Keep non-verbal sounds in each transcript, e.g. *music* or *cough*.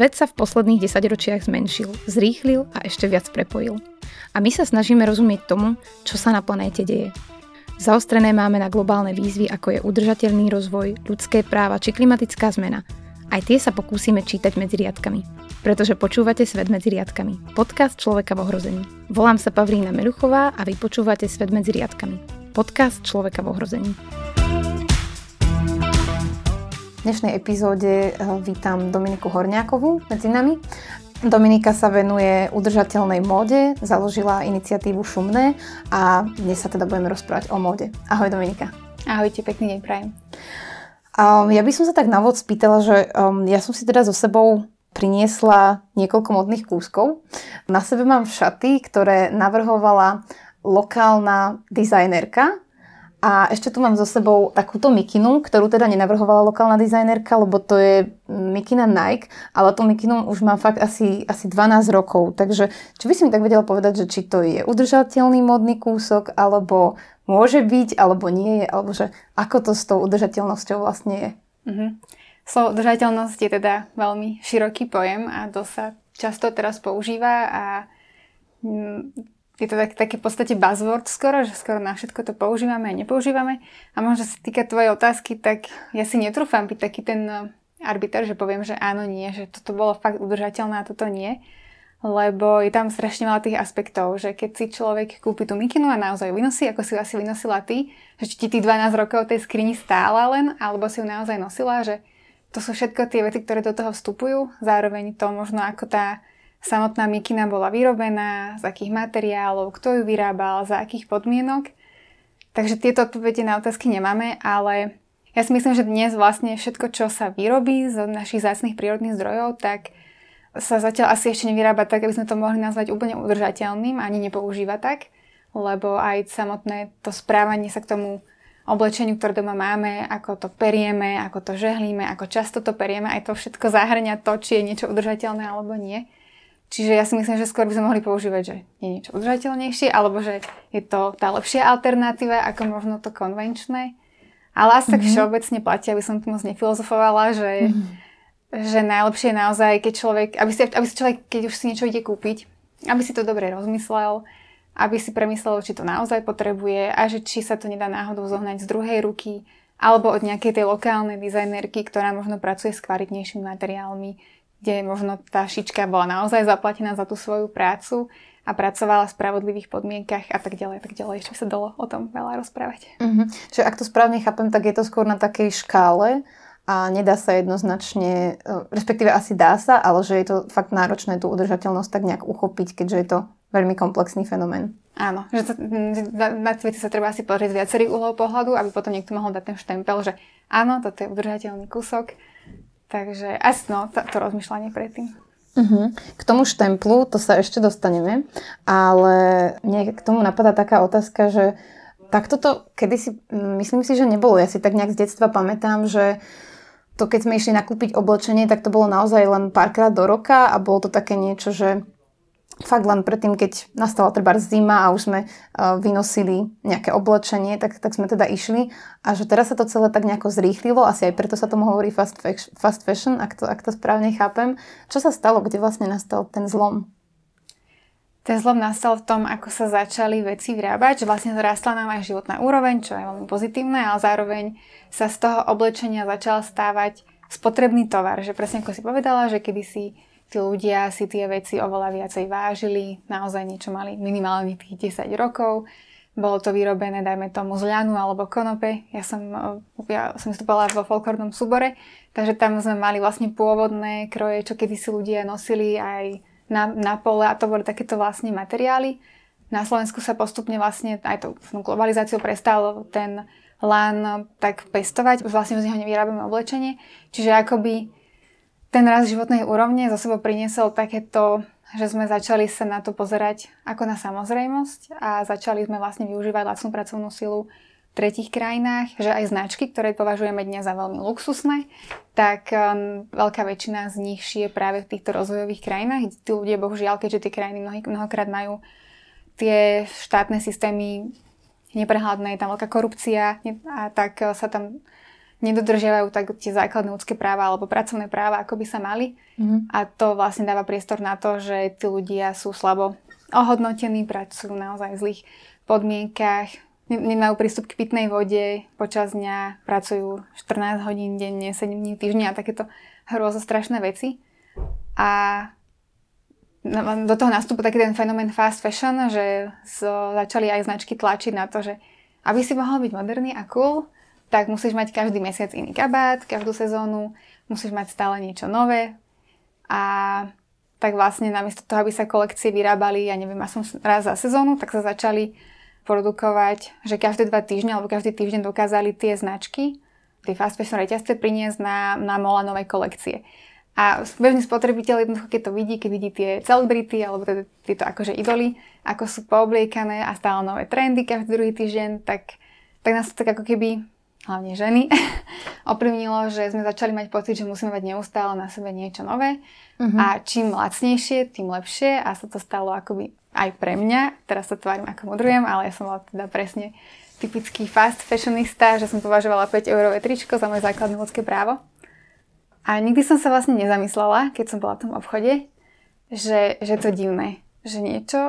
Svet sa v posledných desaťročiach zmenšil, zrýchlil a ešte viac prepojil. A my sa snažíme rozumieť tomu, čo sa na planéte deje. Zaostrené máme na globálne výzvy, ako je udržateľný rozvoj, ľudské práva či klimatická zmena. Aj tie sa pokúsime čítať medzi riadkami. Pretože počúvate Svet medzi riadkami. Podcast Človeka v ohrození. Volám sa Pavlína Meluchová a vy počúvate Svet medzi riadkami. Podcast Človeka v ohrození. V dnešnej epizóde eh, vítam Dominiku Horňákovú medzi nami. Dominika sa venuje udržateľnej móde, založila iniciatívu Šumné a dnes sa teda budeme rozprávať o móde. Ahoj Dominika. Ahojte, pekný deň prajem. Um, ja by som sa tak na vod spýtala, že um, ja som si teda so sebou priniesla niekoľko modných kúskov. Na sebe mám šaty, ktoré navrhovala lokálna dizajnerka, a ešte tu mám so sebou takúto mikinu, ktorú teda nenavrhovala lokálna dizajnerka, lebo to je mikina Nike, ale tú mikinu už mám fakt asi, asi 12 rokov. Takže čo by si mi tak vedela povedať, že či to je udržateľný modný kúsok, alebo môže byť, alebo nie je, alebo že ako to s tou udržateľnosťou vlastne je. Mm-hmm. Slovo udržateľnosť je teda veľmi široký pojem a dosť sa často teraz používa a mm, je to tak, také v podstate buzzword skoro, že skoro na všetko to používame a nepoužívame. A možno sa týka tvojej otázky, tak ja si netrúfam byť taký ten eh, arbiter, že poviem, že áno, nie, že toto bolo fakt udržateľné a toto nie. Lebo je tam strašne veľa tých aspektov, že keď si človek kúpi tú mikinu a naozaj ju vynosí, ako si ju asi vynosila ty, že ti tých 12 rokov tej skrini stála len, alebo si ju naozaj nosila, že to sú všetko tie veci, ktoré do toho vstupujú. Zároveň to možno ako tá samotná mikina bola vyrobená, z akých materiálov, kto ju vyrábal, za akých podmienok. Takže tieto odpovede na otázky nemáme, ale ja si myslím, že dnes vlastne všetko, čo sa vyrobí z našich zácných prírodných zdrojov, tak sa zatiaľ asi ešte nevyrába tak, aby sme to mohli nazvať úplne udržateľným, ani nepoužíva tak, lebo aj samotné to správanie sa k tomu oblečeniu, ktoré doma máme, ako to perieme, ako to žehlíme, ako často to perieme, aj to všetko zahrania to, či je niečo udržateľné alebo nie. Čiže ja si myslím, že skôr by sme mohli používať, že je niečo udržateľnejšie, alebo že je to tá lepšia alternatíva ako možno to konvenčné. Ale asi tak mhm. všeobecne platí, aby som tu moc nefilozofovala, že, mm-hmm. že najlepšie je naozaj, keď človek, aby si, aby si človek, keď už si niečo ide kúpiť, aby si to dobre rozmyslel, aby si premyslel, či to naozaj potrebuje a že či sa to nedá náhodou zohnať z druhej ruky, alebo od nejakej tej lokálnej dizajnerky, ktorá možno pracuje s kvalitnejšími materiálmi, kde možno tá šička bola naozaj zaplatená za tú svoju prácu a pracovala v spravodlivých podmienkach a tak ďalej, tak ďalej. Ešte sa dalo o tom veľa rozprávať. Mm-hmm. Čiže ak to správne chápem, tak je to skôr na takej škále a nedá sa jednoznačne, e, respektíve asi dá sa, ale že je to fakt náročné tú udržateľnosť tak nejak uchopiť, keďže je to veľmi komplexný fenomén. Áno, že to, na, na veci sa treba asi pozrieť z viacerých uhlov pohľadu, aby potom niekto mohol dať ten štempel, že áno, toto je udržateľný kúsok Takže asi no, to, to rozmýšľanie predtým. Uh-huh. K tomu štemplu, to sa ešte dostaneme, ale mne k tomu napadá taká otázka, že takto to kedysi, myslím si, že nebolo. Ja si tak nejak z detstva pamätám, že to keď sme išli nakúpiť oblečenie, tak to bolo naozaj len párkrát do roka a bolo to také niečo, že fakt len predtým, keď nastala treba zima a už sme uh, vynosili nejaké oblečenie, tak, tak sme teda išli a že teraz sa to celé tak nejako zrýchlilo, asi aj preto sa tomu hovorí fast, fashion, ak to, ak to správne chápem. Čo sa stalo, kde vlastne nastal ten zlom? Ten zlom nastal v tom, ako sa začali veci vyrábať, že vlastne rastla nám aj životná úroveň, čo je veľmi pozitívne, ale zároveň sa z toho oblečenia začal stávať spotrebný tovar. Že presne ako si povedala, že kedysi tí ľudia si tie veci oveľa viacej vážili, naozaj niečo mali minimálne tých 10 rokov. Bolo to vyrobené, dajme tomu, z ľanu alebo konope. Ja som, ja som vstupovala vo folklórnom súbore, takže tam sme mali vlastne pôvodné kroje, čo kedysi ľudia nosili aj na, na pole a to boli takéto vlastne materiály. Na Slovensku sa postupne vlastne aj tou globalizáciou prestal ten lán tak pestovať, vlastne z neho nevyrábame oblečenie. Čiže akoby ten rast životnej úrovne za sebou priniesol takéto, že sme začali sa na to pozerať ako na samozrejmosť a začali sme vlastne využívať lacnú pracovnú silu v tretich krajinách, že aj značky, ktoré považujeme dnes za veľmi luxusné, tak um, veľká väčšina z nich šije práve v týchto rozvojových krajinách. Tí ľudia, bohužiaľ, keďže tie krajiny mnohý, mnohokrát majú tie štátne systémy neprehľadné, je tam veľká korupcia a tak sa tam nedodržiavajú tak tie základné ľudské práva alebo pracovné práva, ako by sa mali. Mm-hmm. A to vlastne dáva priestor na to, že tí ľudia sú slabo ohodnotení, pracujú naozaj v zlých podmienkach, nemajú prístup k pitnej vode, počas dňa pracujú 14 hodín denne, 7 dní týždňa a takéto hrôzo strašné veci. A do toho nastúpa taký ten fenomén fast fashion, že so, začali aj značky tlačiť na to, že aby si mohol byť moderný a cool, tak musíš mať každý mesiac iný kabát, každú sezónu, musíš mať stále niečo nové a tak vlastne namiesto toho, aby sa kolekcie vyrábali, ja neviem, som raz za sezónu, tak sa začali produkovať, že každé dva týždne alebo každý týždeň dokázali tie značky, tie fast fashion reťazce priniesť na, na mola nové kolekcie. A bežný spotrebiteľ jednoducho, keď to vidí, keď vidí tie celebrity alebo teda tieto akože idoly, ako sú poobliekané a stále nové trendy každý druhý týždeň, tak, tak nás to tak ako keby hlavne ženy, *laughs* oprivnilo, že sme začali mať pocit, že musíme mať neustále na sebe niečo nové uh-huh. a čím lacnejšie, tým lepšie a sa to stalo akoby aj pre mňa. Teraz sa tvárim ako modrujem, ale ja som bola teda presne typický fast fashionista, že som považovala 5 eurové tričko za moje základné ľudské právo. A nikdy som sa vlastne nezamyslela, keď som bola v tom obchode, že, že to divné. Že niečo,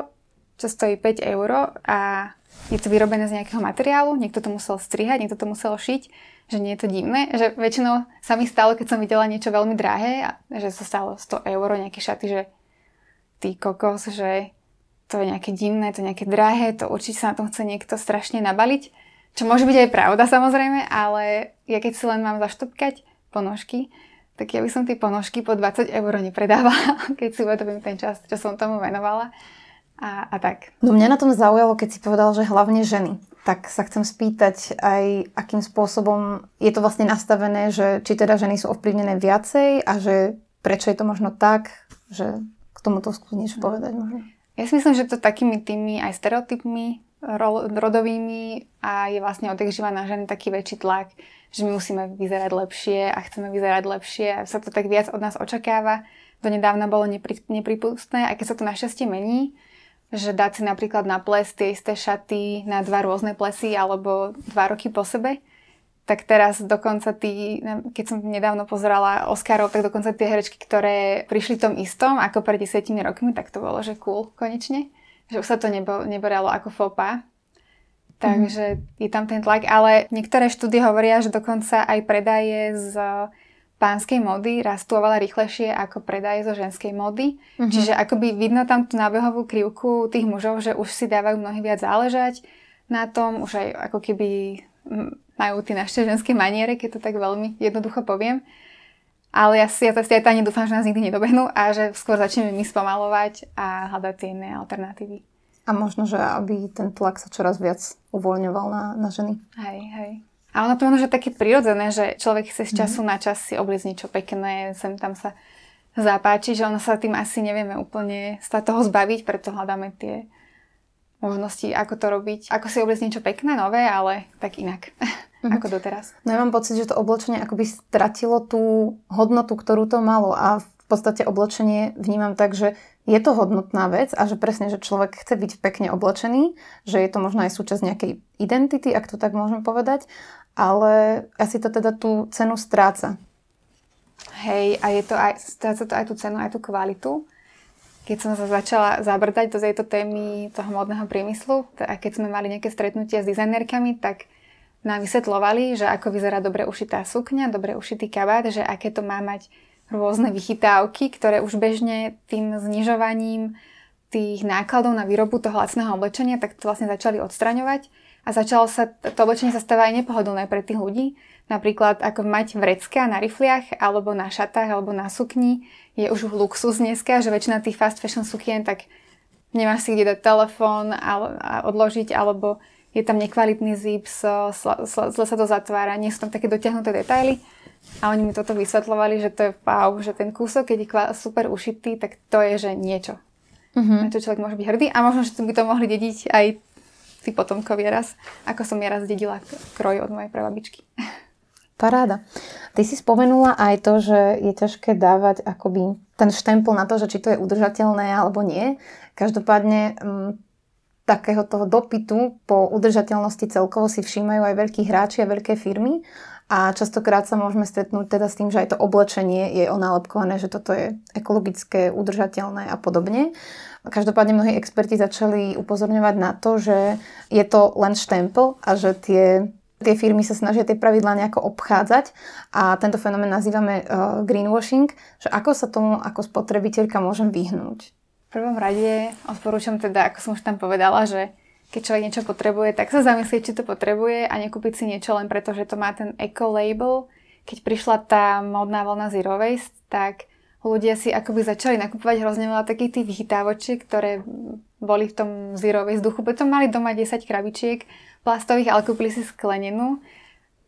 čo stojí 5 eur a je to vyrobené z nejakého materiálu, niekto to musel strihať, niekto to musel šiť, že nie je to divné, že väčšinou sa mi stalo, keď som videla niečo veľmi drahé, a že to stalo 100 eur, nejaké šaty, že ty kokos, že to je nejaké divné, to je nejaké drahé, to určite sa na tom chce niekto strašne nabaliť, čo môže byť aj pravda samozrejme, ale ja keď si len mám zaštopkať ponožky, tak ja by som tie ponožky po 20 eur nepredávala, *laughs* keď si uvedomím ten čas, čo som tomu venovala a, a tak. No mňa na tom zaujalo, keď si povedal, že hlavne ženy. Tak sa chcem spýtať aj, akým spôsobom je to vlastne nastavené, že či teda ženy sú ovplyvnené viacej a že prečo je to možno tak, že k tomuto skús niečo povedať možno. Ja si myslím, že to takými tými aj stereotypmi rodovými a je vlastne odekživa na ženy taký väčší tlak, že my musíme vyzerať lepšie a chceme vyzerať lepšie a sa to tak viac od nás očakáva. Do nedávna bolo nepri, nepripustné, aj keď sa to našťastie mení, že dať si napríklad na ples tie isté šaty na dva rôzne plesy alebo dva roky po sebe. Tak teraz dokonca tí, keď som nedávno pozerala Oscarov, tak dokonca tie herečky, ktoré prišli tom istom ako pred desiatimi rokmi, tak to bolo, že cool konečne. Že už sa to nebo, neberalo ako fopa. Takže mm-hmm. je tam ten tlak, ale niektoré štúdie hovoria, že dokonca aj predaje z pánskej mody rastú oveľa rýchlejšie ako predaje zo ženskej mody. Mm-hmm. Čiže akoby vidno tam tú nábehovú krivku tých mužov, že už si dávajú mnohí viac záležať na tom, už aj ako keby majú tie naše ženské maniere, keď to tak veľmi jednoducho poviem. Ale ja si, ja, si aj ani dúfam, že nás nikdy nedobehnú a že skôr začneme my spomalovať a hľadať tie iné alternatívy. A možno, že aby ten tlak sa čoraz viac uvoľňoval na, na ženy. Hej, hej. A ono to možno, že také prirodzené, že človek chce z času mm. na čas si obliecť niečo pekné, sem tam sa zapáči, že ono sa tým asi nevieme úplne sa toho zbaviť, preto hľadáme tie možnosti, ako to robiť. Ako si obliecť niečo pekné, nové, ale tak inak, *laughs* mm. ako doteraz. No ja mám pocit, že to oblečenie akoby stratilo tú hodnotu, ktorú to malo a v podstate oblečenie vnímam tak, že je to hodnotná vec a že presne, že človek chce byť pekne oblečený, že je to možno aj súčasť nejakej identity, ak to tak môžem povedať ale asi to teda tú cenu stráca. Hej, a je to aj, stráca to aj tú cenu, aj tú kvalitu. Keď som sa začala zabrdať do tejto témy toho modného priemyslu a keď sme mali nejaké stretnutia s dizajnerkami, tak nám vysvetlovali, že ako vyzerá dobre ušitá sukňa, dobre ušitý kabát, že aké to má mať rôzne vychytávky, ktoré už bežne tým znižovaním tých nákladov na výrobu toho lacného oblečenia, tak to vlastne začali odstraňovať a začalo sa, to oblečenie sa stáva aj nepohodlné pre tých ľudí. Napríklad ako mať vrecka na rifliach, alebo na šatách, alebo na sukni je už luxus dneska, že väčšina tých fast fashion sukien, tak nemáš si kde dať telefón a odložiť, alebo je tam nekvalitný zip, zle sa to zatvára, nie sú tam také dotiahnuté detaily. A oni mi toto vysvetlovali, že to je wow, že ten kúsok, keď je super ušitý, tak to je, že niečo. Mm-hmm. Na čo človek môže byť hrdý a možno, že by to mohli dediť aj tí potomkovia raz, ako som ja raz dedila kroj od mojej prababičky. Paráda. Ty si spomenula aj to, že je ťažké dávať akoby ten štempel na to, že či to je udržateľné alebo nie. Každopádne, mm, takého toho dopytu po udržateľnosti celkovo si všímajú aj veľkí hráči a veľké firmy a častokrát sa môžeme stretnúť teda s tým, že aj to oblečenie je onálepkované, že toto je ekologické, udržateľné a podobne. Každopádne mnohí experti začali upozorňovať na to, že je to len štempel a že tie tie firmy sa snažia tie pravidlá nejako obchádzať a tento fenomén nazývame uh, greenwashing, že ako sa tomu ako spotrebiteľka môžem vyhnúť. V prvom rade odporúčam teda, ako som už tam povedala, že keď človek niečo potrebuje, tak sa zamyslieť, či to potrebuje a nekúpiť si niečo len preto, že to má ten eco-label. Keď prišla tá modná vlna Zero Waste, tak ľudia si akoby začali nakupovať hrozne veľa takých tých vychytávočiek, ktoré boli v tom Zero Waste duchu. Potom mali doma 10 krabičiek plastových, ale kúpili si sklenenú.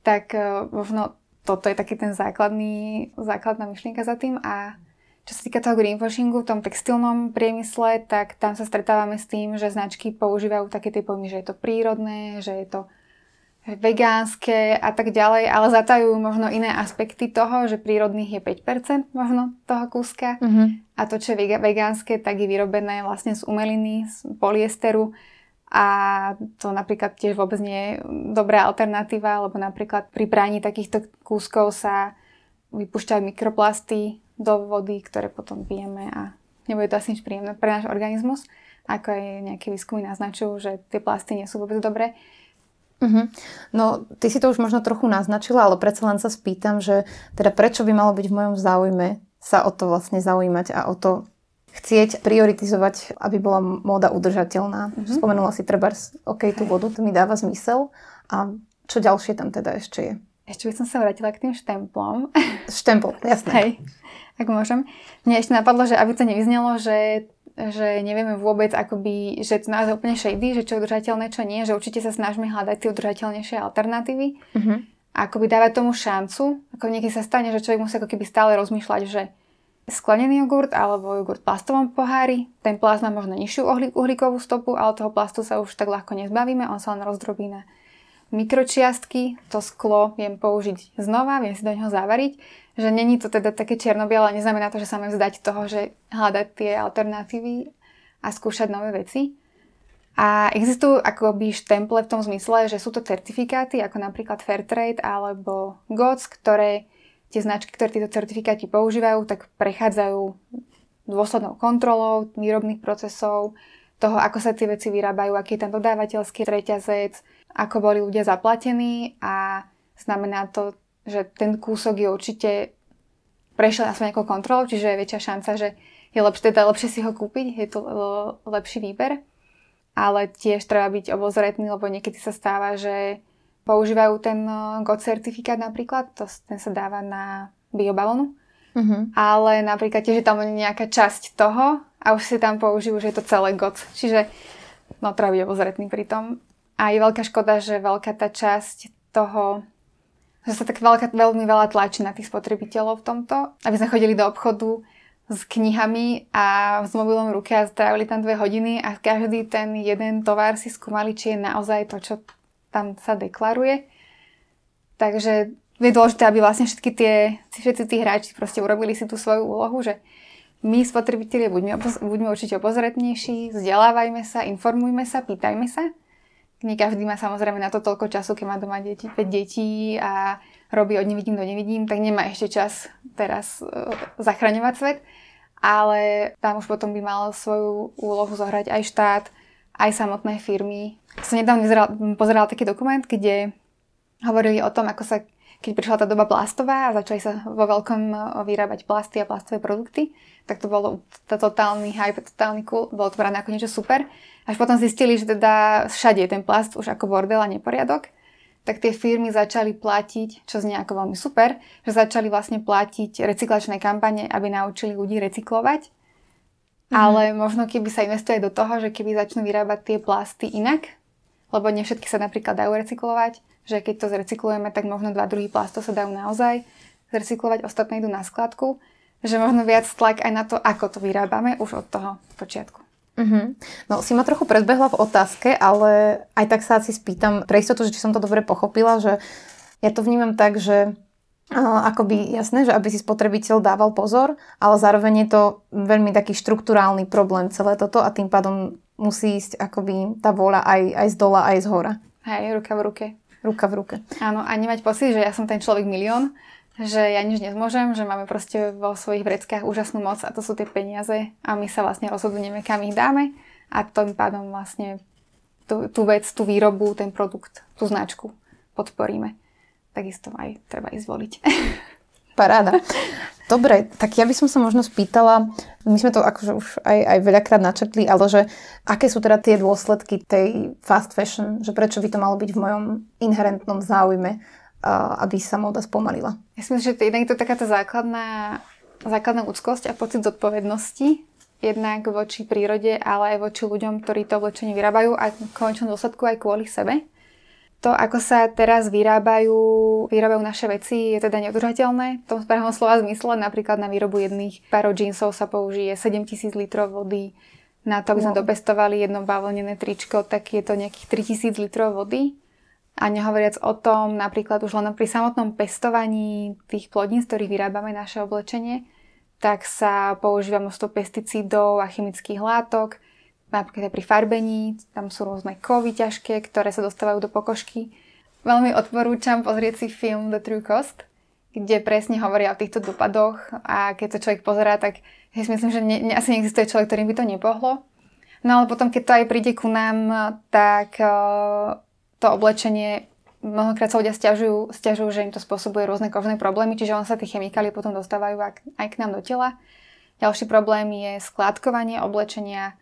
Tak uh, možno toto je taký ten základný, základná myšlienka za tým. A čo sa týka toho greenwashingu v tom textilnom priemysle, tak tam sa stretávame s tým, že značky používajú také tie pojmy, že je to prírodné, že je to vegánske a tak ďalej, ale zatajú možno iné aspekty toho, že prírodných je 5% možno toho kúska mm-hmm. a to, čo je vegánske, tak je vyrobené vlastne z umeliny, z polyesteru a to napríklad tiež vôbec nie je dobrá alternatíva, lebo napríklad pri praní takýchto kúskov sa vypúšťajú mikroplasty do vody, ktoré potom pijeme a nebude to asi nič príjemné pre náš organizmus, ako aj nejaké výskumy naznačujú, že tie plasty nie sú vôbec dobré. Uh-huh. No, ty si to už možno trochu naznačila, ale predsa len sa spýtam, že teda prečo by malo byť v mojom záujme sa o to vlastne zaujímať a o to chcieť prioritizovať, aby bola móda udržateľná. Uh-huh. Spomenula si treba, OK, tú vodu, to mi dáva zmysel. A čo ďalšie tam teda ešte je? Ešte by som sa vrátila k tým štemplom. Štempel, jasné. Hej, ak môžem. Mne ešte napadlo, že aby to nevyznelo, že že nevieme vôbec akoby, že to naozaj úplne shady, že čo je udržateľné, čo nie, že určite sa snažíme hľadať tie udržateľnejšie alternatívy. Uh-huh. A akoby dávať tomu šancu. Ako niekedy sa stane, že človek musí ako keby stále rozmýšľať, že sklenený jogurt alebo jogurt v plastovom pohári. Ten plast má možno nižšiu uhlíkovú stopu, ale toho plastu sa už tak ľahko nezbavíme, on sa len rozdrobí na mikročiastky. To sklo viem použiť znova, viem si do neho zavariť že není to teda také čierno ale neznamená to, že sa máme vzdať toho, že hľadať tie alternatívy a skúšať nové veci. A existujú akoby štemple v tom zmysle, že sú to certifikáty, ako napríklad Fairtrade alebo GOTS, ktoré tie značky, ktoré tieto certifikáty používajú, tak prechádzajú dôslednou kontrolou výrobných procesov, toho, ako sa tie veci vyrábajú, aký je ten dodávateľský reťazec, ako boli ľudia zaplatení a znamená to že ten kúsok je určite prešiel aspoň nejakou kontrolou, čiže je väčšia šanca, že je lepšie, teda lepšie si ho kúpiť, je to lepší výber. Ale tiež treba byť obozretný, lebo niekedy sa stáva, že používajú ten GOT certifikát napríklad, to, ten sa dáva na biobavlnu. Uh-huh. Ale napríklad tiež je tam nejaká časť toho a už si tam použijú, že je to celé GOT. Čiže no, treba byť obozretný pri tom. A je veľká škoda, že veľká tá časť toho že sa tak veľká, veľmi veľa tlačí na tých spotrebiteľov v tomto, aby sme chodili do obchodu s knihami a s mobilom v ruke a strávili tam dve hodiny a každý ten jeden tovar si skúmali, či je naozaj to, čo tam sa deklaruje. Takže je dôležité, aby vlastne všetky tie, všetci tí hráči proste urobili si tú svoju úlohu, že my spotrebitelia buďme, buďme určite obozretnejší, vzdelávajme sa, informujme sa, pýtajme sa nie každý má samozrejme na to toľko času, keď má doma deti, 5 detí a robí od nevidím do nevidím, tak nemá ešte čas teraz uh, zachraňovať svet. Ale tam už potom by mal svoju úlohu zohrať aj štát, aj samotné firmy. Som nedávno pozerala taký dokument, kde hovorili o tom, ako sa keď prišla tá doba plastová a začali sa vo veľkom e, vyrábať plasty a plastové produkty, tak to bolo to totálny hype, totálny cool, bolo to brané ako niečo super. Až potom zistili, že teda všade je ten plast už ako bordel a neporiadok, tak tie firmy začali platiť, čo znie ako veľmi super, že začali vlastne platiť recyklačné kampane, aby naučili ľudí recyklovať. Mm. Ale možno keby sa investuje do toho, že keby začnú vyrábať tie plasty inak, lebo nie všetky sa napríklad dajú recyklovať, že keď to zrecyklujeme, tak možno dva druhý plastov sa dajú naozaj zrecyklovať, ostatné idú na skladku, že možno viac tlak aj na to, ako to vyrábame už od toho počiatku. Mm-hmm. No si ma trochu predbehla v otázke, ale aj tak sa asi spýtam pre istotu, že či som to dobre pochopila, že ja to vnímam tak, že akoby jasné, že aby si spotrebiteľ dával pozor, ale zároveň je to veľmi taký štruktúrálny problém celé toto a tým pádom musí ísť akoby tá vola aj, aj z dola, aj z hora. Hej, ruka v ruke. Ruka v ruke. Áno, a nemať pocit, že ja som ten človek milión, že ja nič nezmôžem, že máme proste vo svojich vreckách úžasnú moc a to sú tie peniaze a my sa vlastne rozhodneme, kam ich dáme a tým pádom vlastne tú, tú vec, tú výrobu, ten produkt, tú značku podporíme. Takisto aj treba ísť voliť. *laughs* Paráda. Dobre, tak ja by som sa možno spýtala, my sme to akože už aj, aj veľakrát načrtli, ale že aké sú teda tie dôsledky tej fast fashion, že prečo by to malo byť v mojom inherentnom záujme, aby sa móda spomalila? Ja si myslím, že to, je to taká tá základná, základná úzkosť a pocit zodpovednosti, jednak voči prírode, ale aj voči ľuďom, ktorí to oblečenie vyrábajú a v konečnom dôsledku aj kvôli sebe to, ako sa teraz vyrábajú, vyrábajú naše veci, je teda neudržateľné. V tom správnom slova zmysle napríklad na výrobu jedných párov džínsov sa použije 7000 litrov vody. Na to, aby sme no. dopestovali jedno bavlnené tričko, tak je to nejakých 3000 litrov vody. A nehovoriac o tom, napríklad už len pri samotnom pestovaní tých plodín, z ktorých vyrábame naše oblečenie, tak sa používa množstvo pesticídov a chemických látok, napríklad aj pri farbení, tam sú rôzne kovy ťažké, ktoré sa dostávajú do pokožky. Veľmi odporúčam pozrieť si film The True Cost, kde presne hovoria o týchto dopadoch a keď to človek pozerá, tak ja si myslím, že ne, asi neexistuje človek, ktorým by to nepohlo. No ale potom, keď to aj príde ku nám, tak uh, to oblečenie mnohokrát sa ľudia stiažujú, stiažujú, že im to spôsobuje rôzne kožné problémy, čiže on sa tie chemikálie potom dostávajú aj k nám do tela. Ďalší problém je skládkovanie oblečenia,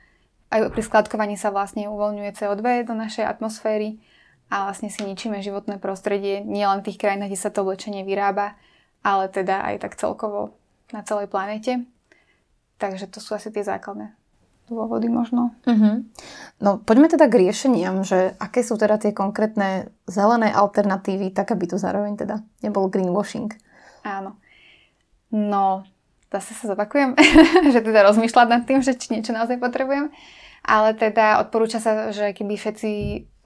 aj pri skladkovaní sa vlastne uvoľňuje CO2 do našej atmosféry a vlastne si ničíme životné prostredie nielen v tých krajinách, kde sa to oblečenie vyrába, ale teda aj tak celkovo na celej planete. Takže to sú asi tie základné dôvody možno. Uh-huh. No poďme teda k riešeniam, že aké sú teda tie konkrétne zelené alternatívy, tak aby to zároveň teda nebol greenwashing. Áno. No, zase sa zopakujem, *laughs* že teda rozmýšľať nad tým, že či niečo naozaj potrebujem ale teda odporúča sa, že keby všetci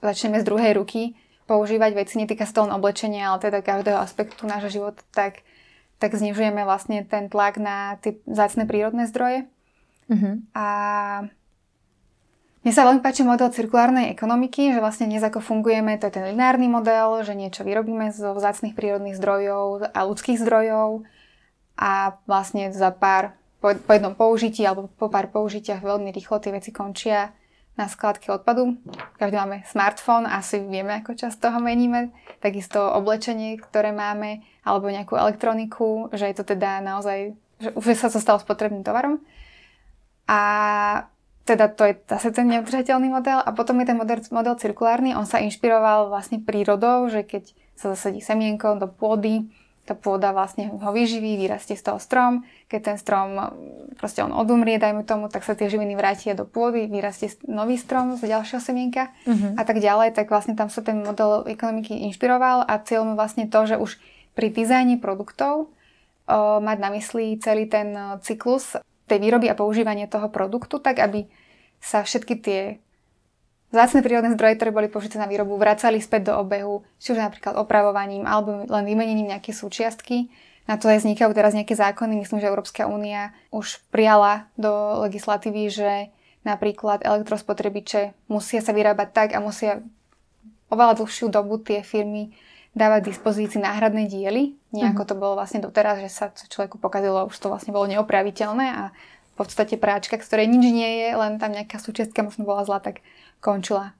začneme z druhej ruky používať veci, netýka sa to len oblečenia, ale teda každého aspektu nášho života, tak, tak znižujeme vlastne ten tlak na tie zácne prírodné zdroje. Uh-huh. A mne sa veľmi páči model cirkulárnej ekonomiky, že vlastne dnes ako fungujeme, to je ten lineárny model, že niečo vyrobíme zo vzácných prírodných zdrojov a ľudských zdrojov a vlastne za pár po, po jednom použití alebo po pár použitiach veľmi rýchlo tie veci končia na skladke odpadu. Každý máme smartfón, asi vieme, ako často ho meníme. Takisto oblečenie, ktoré máme, alebo nejakú elektroniku, že je to teda naozaj, že už sa to stalo spotrebným tovarom. A teda to je zase ten neudržateľný model. A potom je ten model, model cirkulárny, on sa inšpiroval vlastne prírodou, že keď sa zasadí semienko do pôdy, tá pôda vlastne ho vyživí, vyrastie z toho strom. Keď ten strom, proste on odumrie, dajme tomu, tak sa tie živiny vrátia do pôdy, vyrastie nový strom z ďalšieho semienka uh-huh. a tak ďalej. Tak vlastne tam sa ten model ekonomiky inšpiroval a cieľom je vlastne to, že už pri dizajne produktov o, mať na mysli celý ten cyklus tej výroby a používania toho produktu, tak aby sa všetky tie Vzácne prírodné zdroje, ktoré boli použité na výrobu, vracali späť do obehu, či už napríklad opravovaním alebo len vymenením nejaké súčiastky. Na to aj vznikajú teraz nejaké zákony. Myslím, že Európska únia už prijala do legislatívy, že napríklad elektrospotrebiče musia sa vyrábať tak a musia oveľa dlhšiu dobu tie firmy dávať dispozícii náhradné diely. Nejako uh-huh. to bolo vlastne doteraz, že sa človeku pokazilo, už to vlastne bolo neopraviteľné a v podstate práčka, z ktorej nič nie je, len tam nejaká súčiastka možno bola zlá, tak končila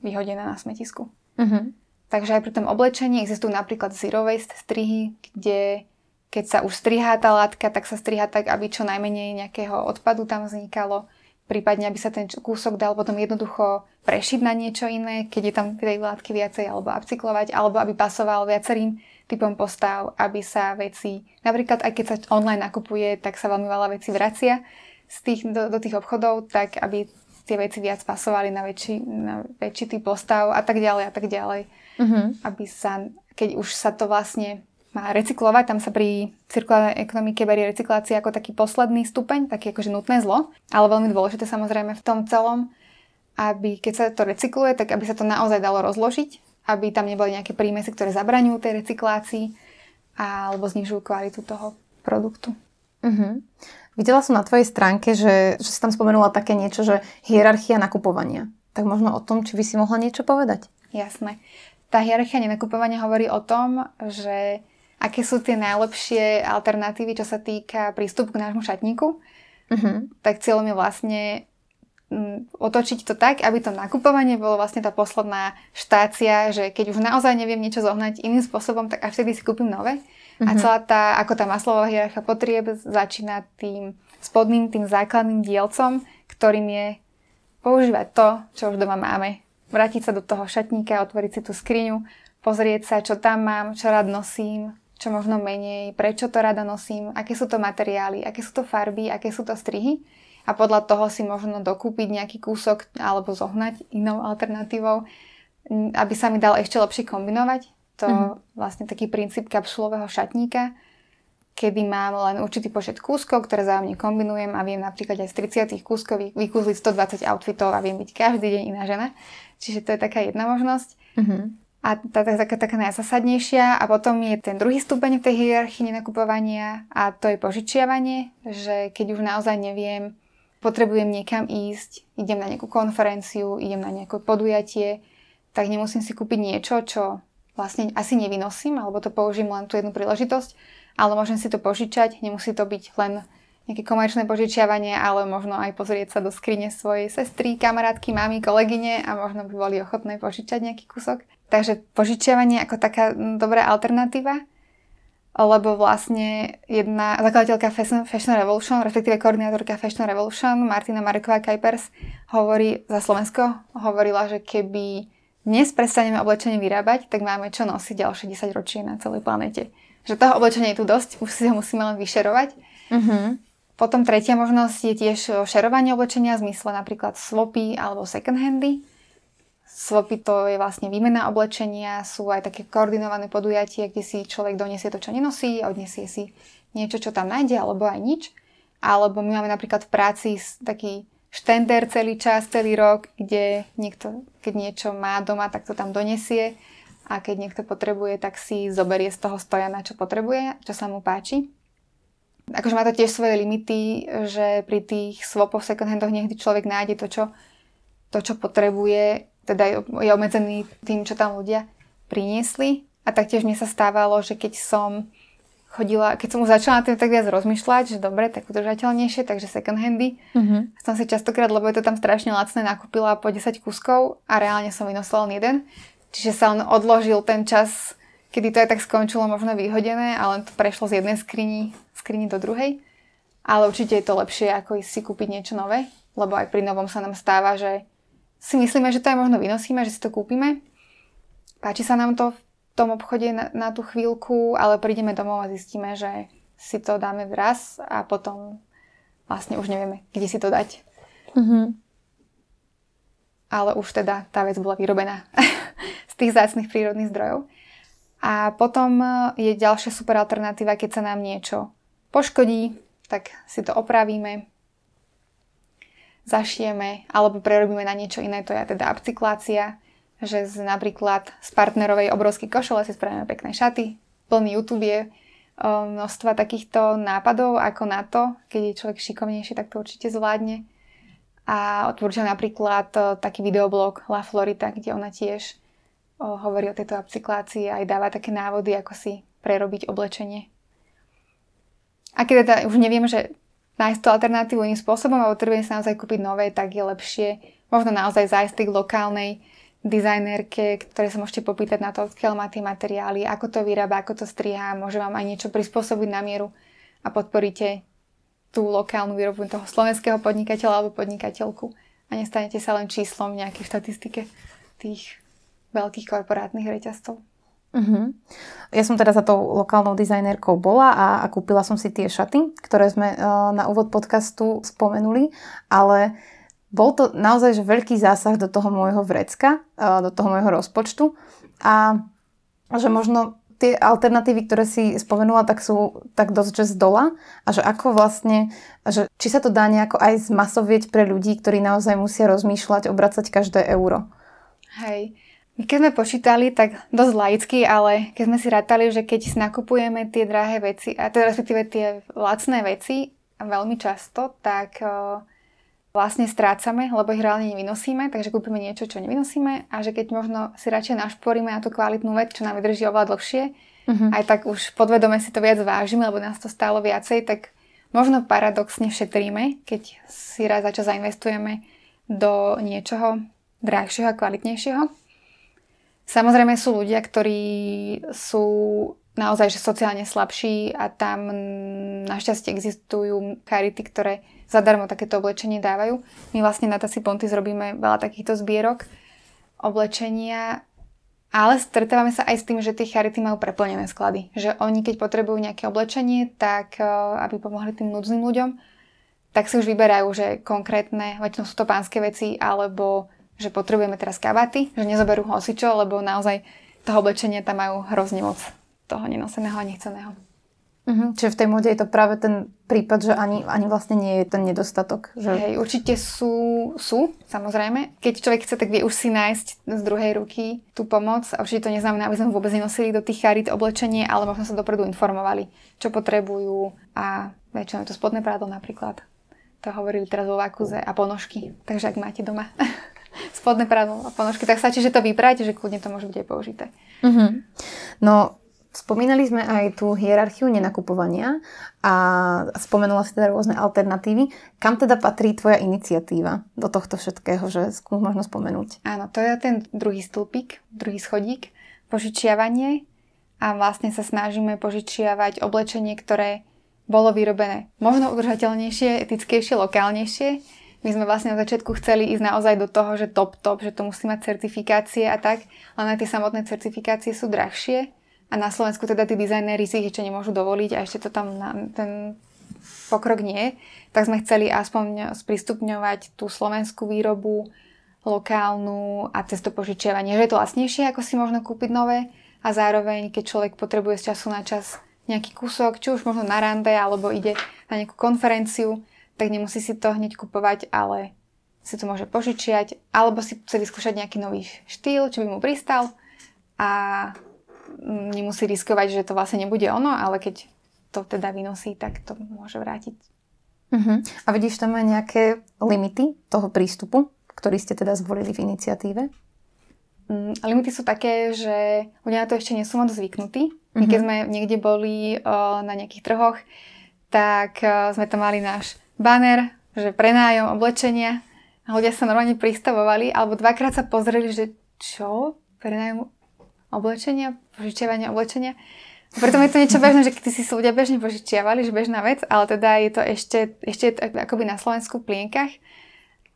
vyhodená na smetisku. Uh-huh. Takže aj pri tom oblečení existujú napríklad zero waste strihy, kde keď sa už strihá tá látka, tak sa striha tak, aby čo najmenej nejakého odpadu tam vznikalo. Prípadne, aby sa ten kúsok dal potom jednoducho prešiť na niečo iné, keď je tam tej látky viacej, alebo upcyklovať, alebo aby pasoval viacerým typom postav, aby sa veci, napríklad aj keď sa online nakupuje, tak sa veľmi veľa vecí vracia z tých, do, do tých obchodov, tak aby tie veci viac pasovali na väčší, na väčší typ postav a tak ďalej a tak ďalej. Uh-huh. Aby sa, keď už sa to vlastne má recyklovať, tam sa pri cirkulárnej ekonomike berie recyklácia ako taký posledný stupeň, taký akože nutné zlo, ale veľmi dôležité samozrejme v tom celom, aby keď sa to recykluje, tak aby sa to naozaj dalo rozložiť, aby tam neboli nejaké prímesy, ktoré zabraňujú tej recyklácii alebo znižujú kvalitu toho produktu. Uh-huh. Videla som na tvojej stránke, že, že si tam spomenula také niečo, že hierarchia nakupovania. Tak možno o tom, či by si mohla niečo povedať? Jasné. Tá hierarchia nenakupovania hovorí o tom, že aké sú tie najlepšie alternatívy, čo sa týka prístupu k nášmu šatníku. Uh-huh. Tak cieľom je vlastne mm, otočiť to tak, aby to nakupovanie bolo vlastne tá posledná štácia, že keď už naozaj neviem niečo zohnať iným spôsobom, tak až vtedy si kúpim nové. Uh-huh. A mhm. celá tá, ako tá maslová hierarchia potrieb začína tým spodným, tým základným dielcom, ktorým je používať to, čo už doma máme. Vrátiť sa do toho šatníka, otvoriť si tú skriňu, pozrieť sa, čo tam mám, čo rád nosím, čo možno menej, prečo to rada nosím, aké sú to materiály, aké sú to farby, aké sú to strihy a podľa toho si možno dokúpiť nejaký kúsok alebo zohnať inou alternatívou, aby sa mi dal ešte lepšie kombinovať to mm-hmm. vlastne taký princíp kapsulového šatníka, kedy mám len určitý počet kúskov, ktoré zájomne kombinujem a viem napríklad aj z 30 kúskov vykúzliť 120 outfitov a viem byť každý deň iná žena. Čiže to je taká jedna možnosť. Mm-hmm. A tá, taká, taká najzasadnejšia. A potom je ten druhý stupeň v tej hierarchii nenakupovania a to je požičiavanie, že keď už naozaj neviem, potrebujem niekam ísť, idem na nejakú konferenciu, idem na nejaké podujatie, tak nemusím si kúpiť niečo, čo vlastne asi nevynosím, alebo to použijem len tú jednu príležitosť, ale môžem si to požičať, nemusí to byť len nejaké komerčné požičiavanie, ale možno aj pozrieť sa do skrine svojej sestry, kamarátky, mamy, kolegyne a možno by boli ochotné požičať nejaký kúsok. Takže požičiavanie ako taká dobrá alternatíva, lebo vlastne jedna zakladateľka Fashion, Fashion Revolution, respektíve koordinátorka Fashion Revolution, Martina Mareková Kajpers, hovorí za Slovensko, hovorila, že keby dnes prestaneme oblečenie vyrábať, tak máme čo nosiť ďalšie 10 ročie na celej planete. Že toho oblečenia je tu dosť, už si ho musíme len vyšerovať. Uh-huh. Potom tretia možnosť je tiež šerovanie oblečenia v zmysle napríklad swapy alebo second handy. Swapy to je vlastne výmena oblečenia, sú aj také koordinované podujatie, kde si človek donesie to, čo nenosí, odniesie si niečo, čo tam nájde, alebo aj nič. Alebo my máme napríklad v práci taký štender celý čas, celý rok, kde niekto, keď niečo má doma, tak to tam donesie a keď niekto potrebuje, tak si zoberie z toho stojana, čo potrebuje, čo sa mu páči. Akože má to tiež svoje limity, že pri tých swapoch second handoch niekdy človek nájde to, čo, to, čo potrebuje, teda je obmedzený tým, čo tam ľudia priniesli. A taktiež mne sa stávalo, že keď som chodila, keď som už začala tým tak viac rozmýšľať, že dobre, tak udržateľnejšie, takže second handy. Uh-huh. Som si častokrát, lebo je to tam strašne lacné, nakúpila po 10 kuskov a reálne som vynosila len jeden. Čiže sa on odložil ten čas, kedy to aj tak skončilo možno vyhodené a len to prešlo z jednej skrini, skrini do druhej. Ale určite je to lepšie, ako ísť si kúpiť niečo nové, lebo aj pri novom sa nám stáva, že si myslíme, že to aj možno vynosíme, že si to kúpime. Páči sa nám to v tom obchode na, na tú chvíľku, ale prídeme domov a zistíme, že si to dáme vraz a potom vlastne už nevieme, kde si to dať. Mm-hmm. Ale už teda tá vec bola vyrobená *laughs* z tých zácných prírodných zdrojov. A potom je ďalšia super alternatíva, keď sa nám niečo poškodí, tak si to opravíme, zašijeme alebo prerobíme na niečo iné, to je teda upcyklácia že z, napríklad z partnerovej obrovskej košele si spravíme pekné šaty. Plný YouTube je množstva takýchto nápadov ako na to, keď je človek šikovnejší, tak to určite zvládne. A odporúčam napríklad taký videoblog La Florita, kde ona tiež hovorí o tejto upcyklácii a aj dáva také návody, ako si prerobiť oblečenie. A keď teda už neviem, že nájsť tú alternatívu iným spôsobom a potrebujem sa naozaj kúpiť nové, tak je lepšie možno naozaj zájsť k lokálnej dizajnerke, ktoré sa môžete popýtať na to, odkiaľ má tie materiály, ako to vyrába, ako to striha, môže vám aj niečo prispôsobiť na mieru a podporíte tú lokálnu výrobu toho slovenského podnikateľa alebo podnikateľku a nestanete sa len číslom v nejakej štatistike tých veľkých korporátnych reťazcov. Uh-huh. Ja som teda za tou lokálnou dizajnerkou bola a, a kúpila som si tie šaty, ktoré sme uh, na úvod podcastu spomenuli, ale bol to naozaj že veľký zásah do toho môjho vrecka, do toho môjho rozpočtu a že možno tie alternatívy, ktoré si spomenula, tak sú tak dosť, že z dola a že ako vlastne, že či sa to dá nejako aj zmasovieť pre ľudí, ktorí naozaj musia rozmýšľať, obracať každé euro. Hej. My keď sme počítali, tak dosť laicky, ale keď sme si rátali, že keď si nakupujeme tie drahé veci, a teda respektíve tie lacné veci, veľmi často, tak uh, vlastne strácame, lebo ich reálne nevynosíme, takže kúpime niečo, čo nevynosíme a že keď možno si radšej našporíme na tú kvalitnú vec, čo nám vydrží oveľa dlhšie, uh-huh. aj tak už podvedome si to viac vážime, lebo nás to stálo viacej, tak možno paradoxne šetríme, keď si raz za čas zainvestujeme do niečoho drahšieho a kvalitnejšieho. Samozrejme sú ľudia, ktorí sú naozaj že sociálne slabší a tam našťastie existujú charity, ktoré zadarmo takéto oblečenie dávajú. My vlastne na Tasi Ponty zrobíme veľa takýchto zbierok oblečenia, ale stretávame sa aj s tým, že tie charity majú preplnené sklady. Že oni, keď potrebujú nejaké oblečenie, tak e, aby pomohli tým núdznym ľuďom, tak si už vyberajú, že konkrétne, väčšinou sú to pánske veci, alebo že potrebujeme teraz kavaty, že nezoberú hosičo, lebo naozaj toho oblečenia tam majú hrozne moc toho nenoseného a nechceného. Uh-huh. Čiže v tej móde je to práve ten prípad, že ani, ani vlastne nie je ten nedostatok. Že... Hej, určite sú, sú, samozrejme. Keď človek chce, tak vie už si nájsť z druhej ruky tú pomoc. A určite to neznamená, aby sme vôbec nenosili do tých charit oblečenie, ale možno sa dopredu informovali, čo potrebujú a väčšinou je to spodné prádlo napríklad. To hovorili teraz vo Vakuze a ponožky. Takže ak máte doma *laughs* spodné prádlo a ponožky, tak stačí, že to vyprajete, že kľudne to môže byť aj použité. Uh-huh. No, Spomínali sme aj tú hierarchiu nenakupovania a spomenula si teda rôzne alternatívy. Kam teda patrí tvoja iniciatíva do tohto všetkého, že skús možno spomenúť? Áno, to je ten druhý stĺpik, druhý schodík, požičiavanie a vlastne sa snažíme požičiavať oblečenie, ktoré bolo vyrobené možno udržateľnejšie, etickejšie, lokálnejšie. My sme vlastne na začiatku chceli ísť naozaj do toho, že top top, že to musí mať certifikácie a tak, ale tie samotné certifikácie sú drahšie. A na Slovensku teda tí dizajnéri si ich ešte nemôžu dovoliť a ešte to tam na, ten pokrok nie, tak sme chceli aspoň sprístupňovať tú slovenskú výrobu, lokálnu a cez to požičiavanie, že je to lacnejšie, ako si možno kúpiť nové. A zároveň, keď človek potrebuje z času na čas nejaký kúsok, či už možno na rande, alebo ide na nejakú konferenciu, tak nemusí si to hneď kupovať, ale si to môže požičiať, alebo si chce vyskúšať nejaký nový štýl, čo by mu pristal a nemusí riskovať, že to vlastne nebude ono, ale keď to teda vynosí, tak to môže vrátiť. Uh-huh. A vidíš tam aj nejaké limity toho prístupu, ktorý ste teda zvolili v iniciatíve? Um, limity sú také, že ľudia na to ešte nie sú moc zvyknutí. Uh-huh. Keď sme niekde boli uh, na nejakých trhoch, tak uh, sme tam mali náš banner, že prenájom oblečenia a ľudia sa normálne pristavovali, alebo dvakrát sa pozreli, že čo? Prenájom oblečenia, požičiavania oblečenia. Preto je to niečo bežné, že ty si ľudia bežne požičiavali, že bežná vec, ale teda je to ešte, ešte akoby na Slovensku v plienkach.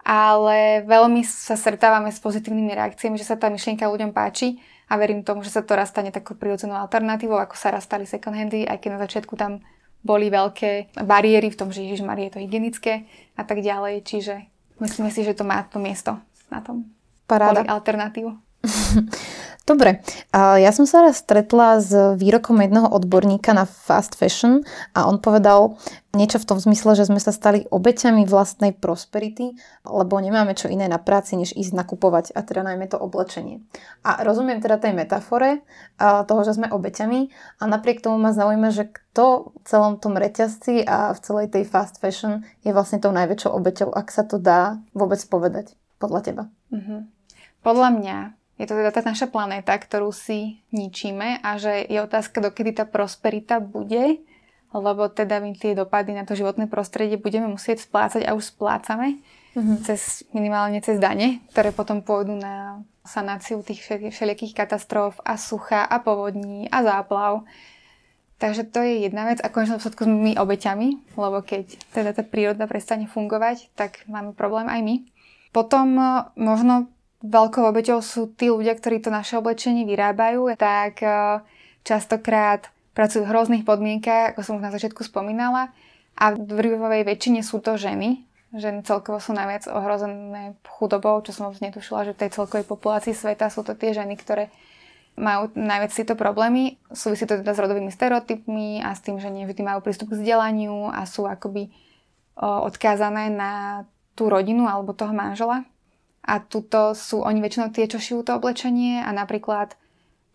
Ale veľmi sa stretávame s pozitívnymi reakciami, že sa tá myšlienka ľuďom páči a verím tomu, že sa to raz stane takou prirodzenou alternatívou, ako sa raz stali second handy, aj keď na začiatku tam boli veľké bariéry v tom, že Ježiš Marie je to hygienické a tak ďalej. Čiže myslíme si, že to má to miesto na tom. Paráda. alternatívu. *laughs* Dobre, ja som sa raz stretla s výrokom jedného odborníka na fast fashion a on povedal niečo v tom zmysle, že sme sa stali obeťami vlastnej prosperity, lebo nemáme čo iné na práci, než ísť nakupovať a teda najmä to oblečenie. A rozumiem teda tej metafore toho, že sme obeťami a napriek tomu ma zaujíma, že kto v celom tom reťazci a v celej tej fast fashion je vlastne tou najväčšou obeťou, ak sa to dá vôbec povedať podľa teba. Mm-hmm. Podľa mňa je to teda tá naša planéta, ktorú si ničíme a že je otázka, dokedy tá prosperita bude, lebo teda my tie dopady na to životné prostredie budeme musieť splácať a už splácame mm-hmm. cez, minimálne cez dane, ktoré potom pôjdu na sanáciu tých všelijakých katastrof a sucha a povodní a záplav. Takže to je jedna vec a konečne všetko sme my obeťami, lebo keď teda tá príroda prestane fungovať, tak máme problém aj my. Potom možno veľkou obeťou sú tí ľudia, ktorí to naše oblečenie vyrábajú, tak e, častokrát pracujú v hrozných podmienkach, ako som už na začiatku spomínala. A v drvivej väčšine sú to ženy. Ženy celkovo sú najviac ohrozené chudobou, čo som vôbec netušila, že v tej celkovej populácii sveta sú to tie ženy, ktoré majú najviac tieto problémy. Súvisí to teda s rodovými stereotypmi a s tým, že nevždy majú prístup k vzdelaniu a sú akoby odkázané na tú rodinu alebo toho manžela. A tuto sú oni väčšinou tie, čo šijú to oblečenie. A napríklad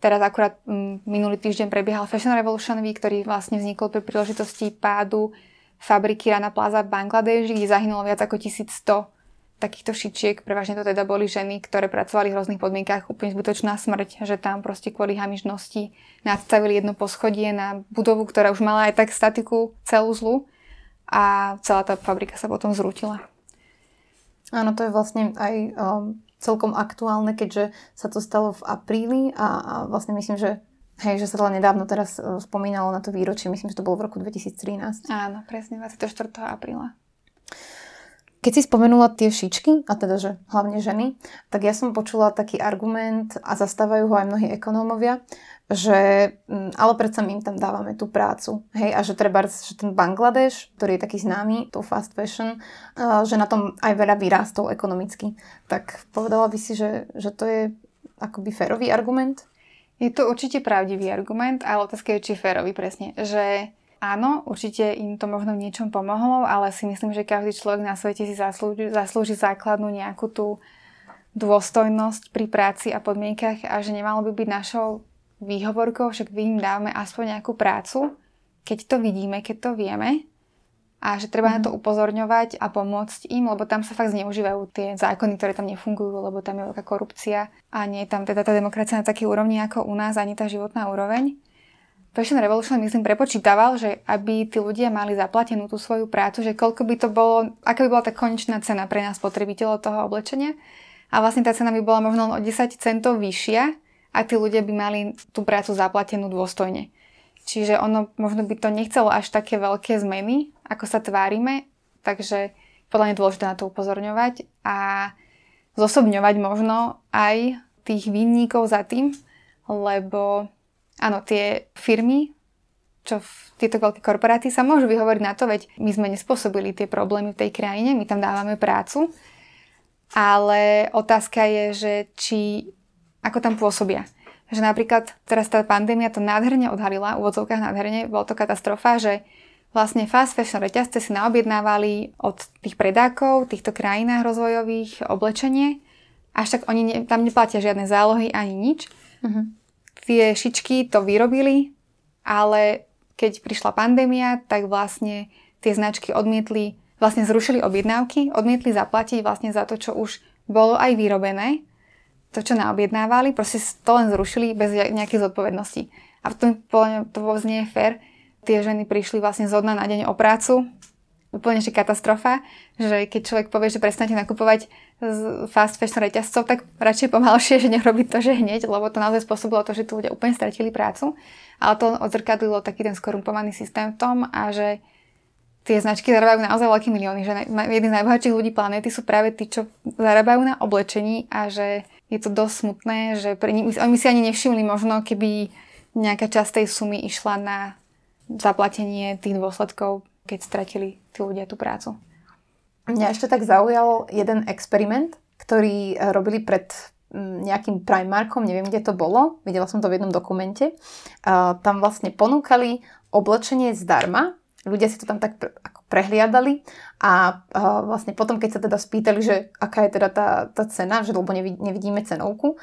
teraz akurát minulý týždeň prebiehal Fashion Revolution Week, ktorý vlastne vznikol pri príležitosti pádu fabriky Rana Plaza v Bangladeži, kde zahynulo viac ako 1100 takýchto šičiek, prevažne to teda boli ženy, ktoré pracovali v rôznych podmienkách, úplne zbytočná smrť, že tam proste kvôli hamižnosti nadstavili jedno poschodie na budovu, ktorá už mala aj tak statiku celú zlu. A celá tá fabrika sa potom zrútila. Áno, to je vlastne aj um, celkom aktuálne, keďže sa to stalo v apríli a, a vlastne myslím, že Hej, že sa to nedávno teraz uh, spomínalo na to výročie, myslím, že to bolo v roku 2013. Áno, presne, 24. apríla. Keď si spomenula tie šičky, a teda, že hlavne ženy, tak ja som počula taký argument a zastávajú ho aj mnohí ekonómovia, že mm, ale predsa my im tam dávame tú prácu. Hej, a že treba, že ten Bangladeš, ktorý je taký známy, tou fast fashion, že na tom aj veľa vyrástol ekonomicky. Tak povedala by si, že, že to je akoby férový argument? Je to určite pravdivý argument, ale otázka je, či férový presne. Že Áno, určite im to možno v niečom pomohlo, ale si myslím, že každý človek na svete si zaslúži, zaslúži základnú nejakú tú dôstojnosť pri práci a podmienkach a že nemalo by byť našou výhovorkou, však my im dáme aspoň nejakú prácu, keď to vidíme, keď to vieme a že treba mm. na to mhm. upozorňovať a pomôcť im, lebo tam sa fakt zneužívajú tie zákony, ktoré tam nefungujú, lebo tam je veľká korupcia a nie je tam teda tá demokracia na takej úrovni ako u nás, ani tá životná úroveň. Fashion Revolution, myslím, prepočítaval, že aby tí ľudia mali zaplatenú tú svoju prácu, že koľko by to bolo, aká by bola tá konečná cena pre nás spotrebiteľov toho oblečenia. A vlastne tá cena by bola možno o 10 centov vyššia a tí ľudia by mali tú prácu zaplatenú dôstojne. Čiže ono možno by to nechcelo až také veľké zmeny, ako sa tvárime, takže podľa mňa je dôležité na to upozorňovať a zosobňovať možno aj tých vinníkov za tým, lebo áno, tie firmy, čo v tieto veľké korporáty sa môžu vyhovoriť na to, veď my sme nespôsobili tie problémy v tej krajine, my tam dávame prácu, ale otázka je, že či, ako tam pôsobia. Že napríklad teraz tá pandémia to nádherne odhalila, v úvodzovkách nádherne, bolo to katastrofa, že vlastne fast fashion reťazce si naobjednávali od tých predákov, týchto krajinách rozvojových oblečenie, až tak oni ne, tam neplatia žiadne zálohy ani nič. Uh-huh tie šičky to vyrobili, ale keď prišla pandémia, tak vlastne tie značky odmietli, vlastne zrušili objednávky, odmietli zaplatiť vlastne za to, čo už bolo aj vyrobené, to, čo naobjednávali, proste to len zrušili bez nejakej zodpovednosti. A v tom to vôbec nie je fér. Tie ženy prišli vlastne zo dna na deň o prácu, úplne že katastrofa, že keď človek povie, že prestanete nakupovať z fast fashion reťazcov, tak radšej pomalšie, že nerobí to, že hneď, lebo to naozaj spôsobilo to, že tu ľudia úplne stratili prácu. Ale to odzrkadlilo taký ten skorumpovaný systém v tom a že tie značky zarábajú naozaj veľké milióny, že jedni z najbohatších ľudí planéty sú práve tí, čo zarábajú na oblečení a že je to dosť smutné, že pre nich, oni si ani nevšimli možno, keby nejaká časť tej sumy išla na zaplatenie tých dôsledkov keď stratili tí ľudia tú prácu. Mňa ešte tak zaujal jeden experiment, ktorý eh, robili pred nejakým Primarkom, neviem, kde to bolo, videla som to v jednom dokumente. Uh, tam vlastne ponúkali oblečenie zdarma, ľudia si to tam tak prehliadali a uh, vlastne potom, keď sa teda spýtali, že aká je teda tá, tá cena, že lebo nevidíme cenovku,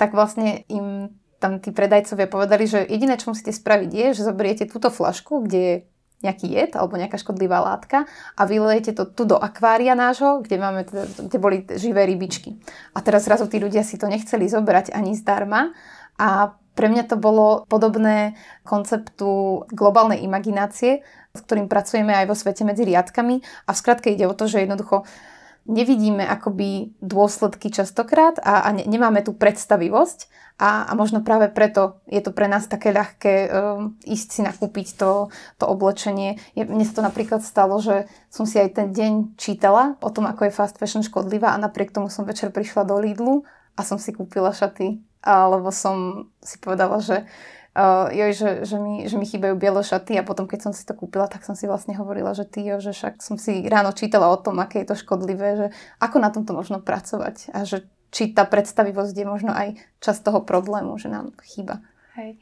tak vlastne im tam tí predajcovia povedali, že jediné, čo musíte spraviť je, že zoberiete túto flašku, kde je nejaký jed alebo nejaká škodlivá látka a vylejete to tu do akvária nášho, kde, máme, kde boli živé rybičky. A teraz zrazu tí ľudia si to nechceli zobrať ani zdarma a pre mňa to bolo podobné konceptu globálnej imaginácie, s ktorým pracujeme aj vo svete medzi riadkami a v skratke ide o to, že jednoducho nevidíme akoby dôsledky častokrát a, a ne, nemáme tú predstavivosť a, a možno práve preto je to pre nás také ľahké um, ísť si nakúpiť to, to oblečenie. Je, mne sa to napríklad stalo, že som si aj ten deň čítala o tom, ako je fast fashion škodlivá a napriek tomu som večer prišla do Lidlu a som si kúpila šaty, alebo som si povedala, že uh, joj, že, že, mi, že mi chýbajú biele šaty a potom, keď som si to kúpila, tak som si vlastne hovorila, že ty, jo, že však som si ráno čítala o tom, aké je to škodlivé, že ako na tomto možno pracovať a že či tá predstavivosť je možno aj čas toho problému, že nám chýba. Hej.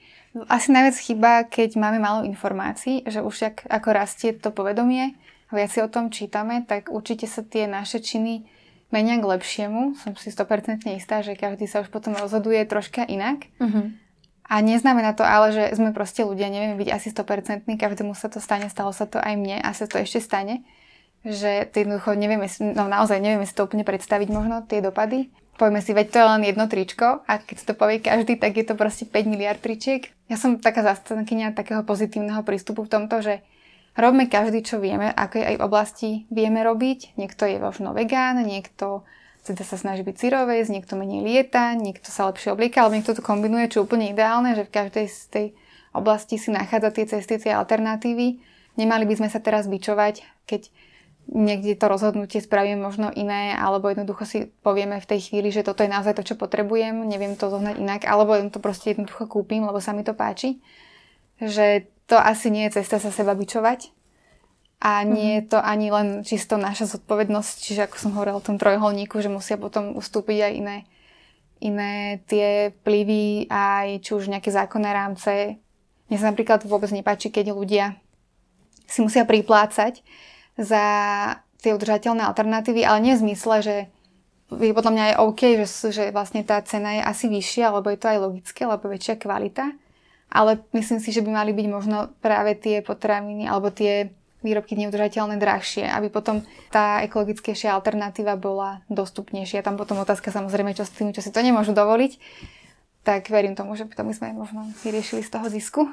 Asi najviac chýba, keď máme málo informácií, že už jak, ako rastie to povedomie, viac si o tom čítame, tak určite sa tie naše činy menia k lepšiemu. Som si 100% istá, že každý sa už potom rozhoduje troška inak. Uh-huh A neznamená to ale, že sme proste ľudia, nevieme byť asi 100%, každému sa to stane, stalo sa to aj mne a sa to ešte stane. Že jednoducho nevieme, no naozaj nevieme si to úplne predstaviť možno, tie dopady. Povieme si, veď to je len jedno tričko a keď si to povie každý, tak je to proste 5 miliard tričiek. Ja som taká zastankynia takého pozitívneho prístupu v tomto, že robme každý, čo vieme, aké aj v oblasti vieme robiť. Niekto je možno vegán, niekto teda sa snaží byť syrovec, niekto menej lieta, niekto sa lepšie oblieka, alebo niekto to kombinuje, čo úplne ideálne, že v každej z tej oblasti si nachádza tie cesty, tie alternatívy. Nemali by sme sa teraz bičovať, keď niekde to rozhodnutie spravíme možno iné, alebo jednoducho si povieme v tej chvíli, že toto je naozaj to, čo potrebujem, neviem to zohnať inak, alebo to proste jednoducho kúpim, lebo sa mi to páči. Že to asi nie je cesta sa seba bičovať, a nie je to ani len čisto naša zodpovednosť, čiže ako som hovorila o tom trojholníku, že musia potom ustúpiť aj iné, iné tie vplyvy, aj či už nejaké zákonné rámce. Mne sa napríklad vôbec nepáči, keď ľudia si musia priplácať za tie udržateľné alternatívy, ale nie v zmysle, že je podľa mňa aj OK, že, že vlastne tá cena je asi vyššia, lebo je to aj logické, lebo väčšia kvalita. Ale myslím si, že by mali byť možno práve tie potraviny alebo tie výrobky neudržateľné drahšie, aby potom tá ekologickejšia alternatíva bola dostupnejšia. Tam potom otázka samozrejme, čo s tými, čo si to nemôžu dovoliť. Tak verím tomu, že to by sme možno vyriešili z toho zisku.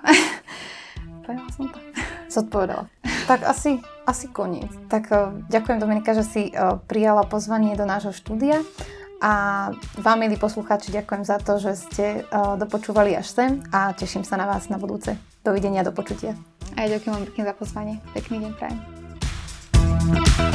*laughs* Povedala som to. Zodpovedala. Tak asi, asi koniec. Tak uh, ďakujem Dominika, že si uh, prijala pozvanie do nášho štúdia. A vám, milí poslucháči, ďakujem za to, že ste uh, dopočúvali až sem a teším sa na vás na budúce. Dovidenia, do počutia. A ja ďakujem vám pekne za pozvanie. Pekný deň prajem.